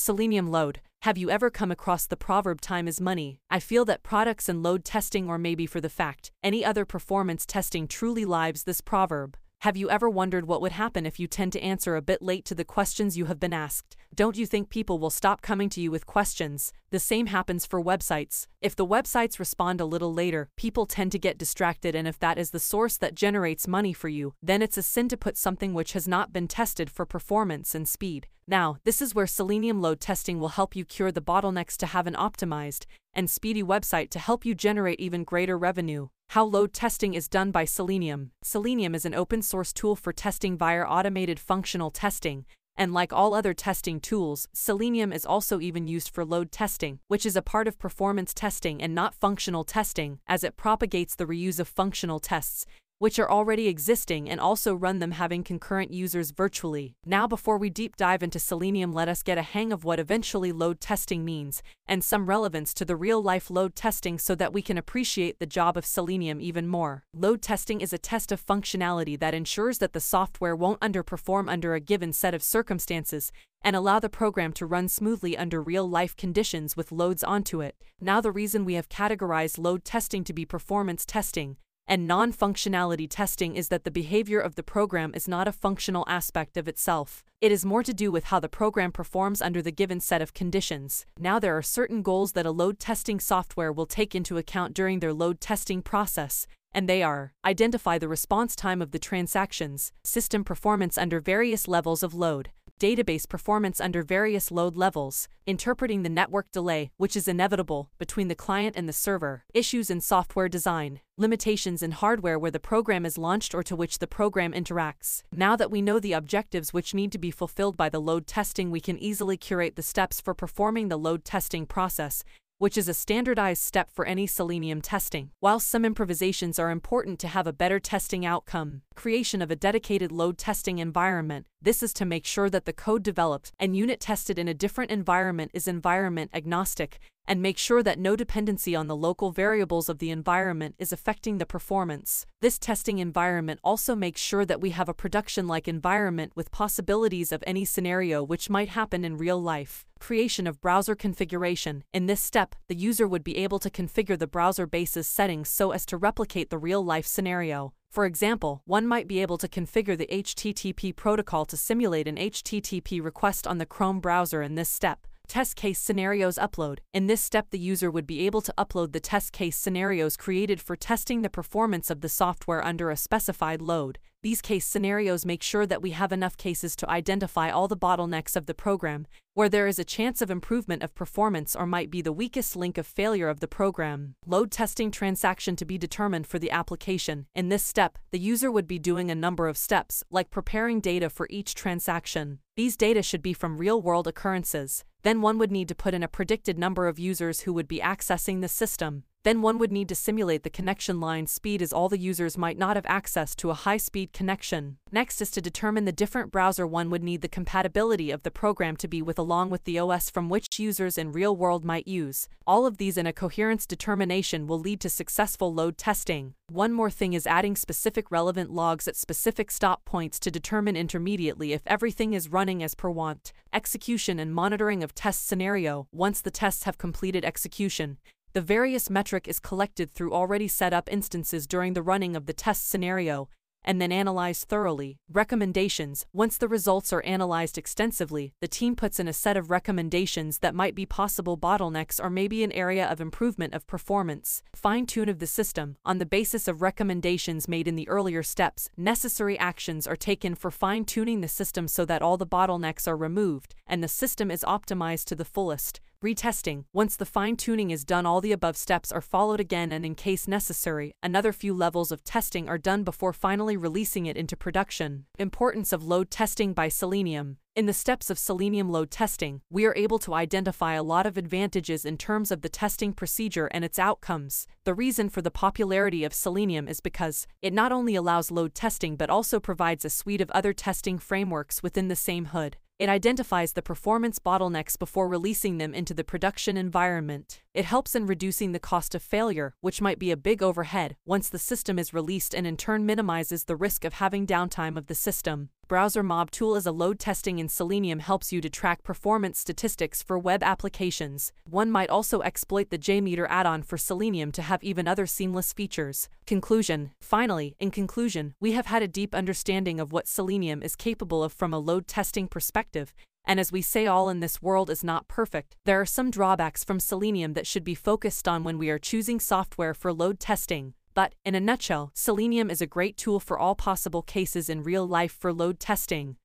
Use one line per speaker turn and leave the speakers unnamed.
Selenium Load. Have you ever come across the proverb time is money? I feel that products and load testing or maybe for the fact, any other performance testing truly lives this proverb. Have you ever wondered what would happen if you tend to answer a bit late to the questions you have been asked? Don't you think people will stop coming to you with questions? The same happens for websites. If the websites respond a little later, people tend to get distracted, and if that is the source that generates money for you, then it's a sin to put something which has not been tested for performance and speed. Now, this is where Selenium load testing will help you cure the bottlenecks to have an optimized and speedy website to help you generate even greater revenue. How load testing is done by Selenium. Selenium is an open source tool for testing via automated functional testing, and like all other testing tools, Selenium is also even used for load testing, which is a part of performance testing and not functional testing, as it propagates the reuse of functional tests which are already existing and also run them having concurrent users virtually. Now before we deep dive into Selenium let us get a hang of what eventually load testing means, and some relevance to the real-life load testing so that we can appreciate the job of Selenium even more. Load testing is a test of functionality that ensures that the software won't underperform under a given set of circumstances, and allow the program to run smoothly under real-life conditions with loads onto it. Now the reason we have categorized load testing to be performance testing, and non-functionality testing is that the behavior of the program is not a functional aspect of itself. It is more to do with how the program performs under the given set of conditions. Now there are certain goals that a load testing software will take into account during their load testing process, and they are identify the response time of the transactions, system performance under various levels of load, database performance under various load levels, interpreting the network delay, which is inevitable, between the client and the server, issues in software design, limitations in hardware where the program is launched or to which the program interacts. Now that we know the objectives which need to be fulfilled by the load testing, we can easily curate the steps for performing the load testing process which is a standardized step for any Selenium testing. While some improvisations are important to have a better testing outcome, creation of a dedicated load testing environment, this is to make sure that the code developed and unit tested in a different environment is environment agnostic and make sure that no dependency on the local variables of the environment is affecting the performance. This testing environment also makes sure that we have a production-like environment with possibilities of any scenario which might happen in real life. Creation of browser configuration. In this step, the user would be able to configure the browser base's settings so as to replicate the real-life scenario. For example, one might be able to configure the HTTP protocol to simulate an HTTP request on the Chrome browser in this step. Test case scenarios upload. In this step the user would be able to upload the test case scenarios created for testing the performance of the software under a specified load. These case scenarios make sure that we have enough cases to identify all the bottlenecks of the program, where there is a chance of improvement of performance or might be the weakest link of failure of the program. Load testing transaction to be determined for the application. In this step, the user would be doing a number of steps, like preparing data for each transaction. These data should be from real-world occurrences. Then one would need to put in a predicted number of users who would be accessing the system. Then one would need to simulate the connection line speed as all the users might not have access to a high-speed connection. Next is to determine the different browser one would need the compatibility of the program to be with along with the OS from which users in real world might use. All of these in a coherence determination will lead to successful load testing. One more thing is adding specific relevant logs at specific stop points to determine intermediately if everything is running as per want. Execution and monitoring of test scenario. Once the tests have completed execution, the various metric is collected through already set up instances during the running of the test scenario, and then analyzed thoroughly. Recommendations Once the results are analyzed extensively, the team puts in a set of recommendations that might be possible bottlenecks or maybe an area of improvement of performance. Fine tune of the system. On the basis of recommendations made in the earlier steps, necessary actions are taken for fine tuning the system so that all the bottlenecks are removed and the system is optimized to the fullest. Retesting. Once the fine-tuning is done all the above steps are followed again and in case necessary, another few levels of testing are done before finally releasing it into production. Importance of load testing by Selenium. In the steps of Selenium load testing, we are able to identify a lot of advantages in terms of the testing procedure and its outcomes. The reason for the popularity of Selenium is because it not only allows load testing but also provides a suite of other testing frameworks within the same hood. It identifies the performance bottlenecks before releasing them into the production environment. It helps in reducing the cost of failure, which might be a big overhead, once the system is released and in turn minimizes the risk of having downtime of the system. BrowserMob tool as a load testing in Selenium helps you to track performance statistics for web applications. One might also exploit the JMeter add-on for Selenium to have even other seamless features. Conclusion Finally, in conclusion, we have had a deep understanding of what Selenium is capable of from a load testing perspective, and as we say all in this world is not perfect, there are some drawbacks from Selenium that should be focused on when we are choosing software for load testing. But, in a nutshell, Selenium is a great tool for all possible cases in real life for load testing.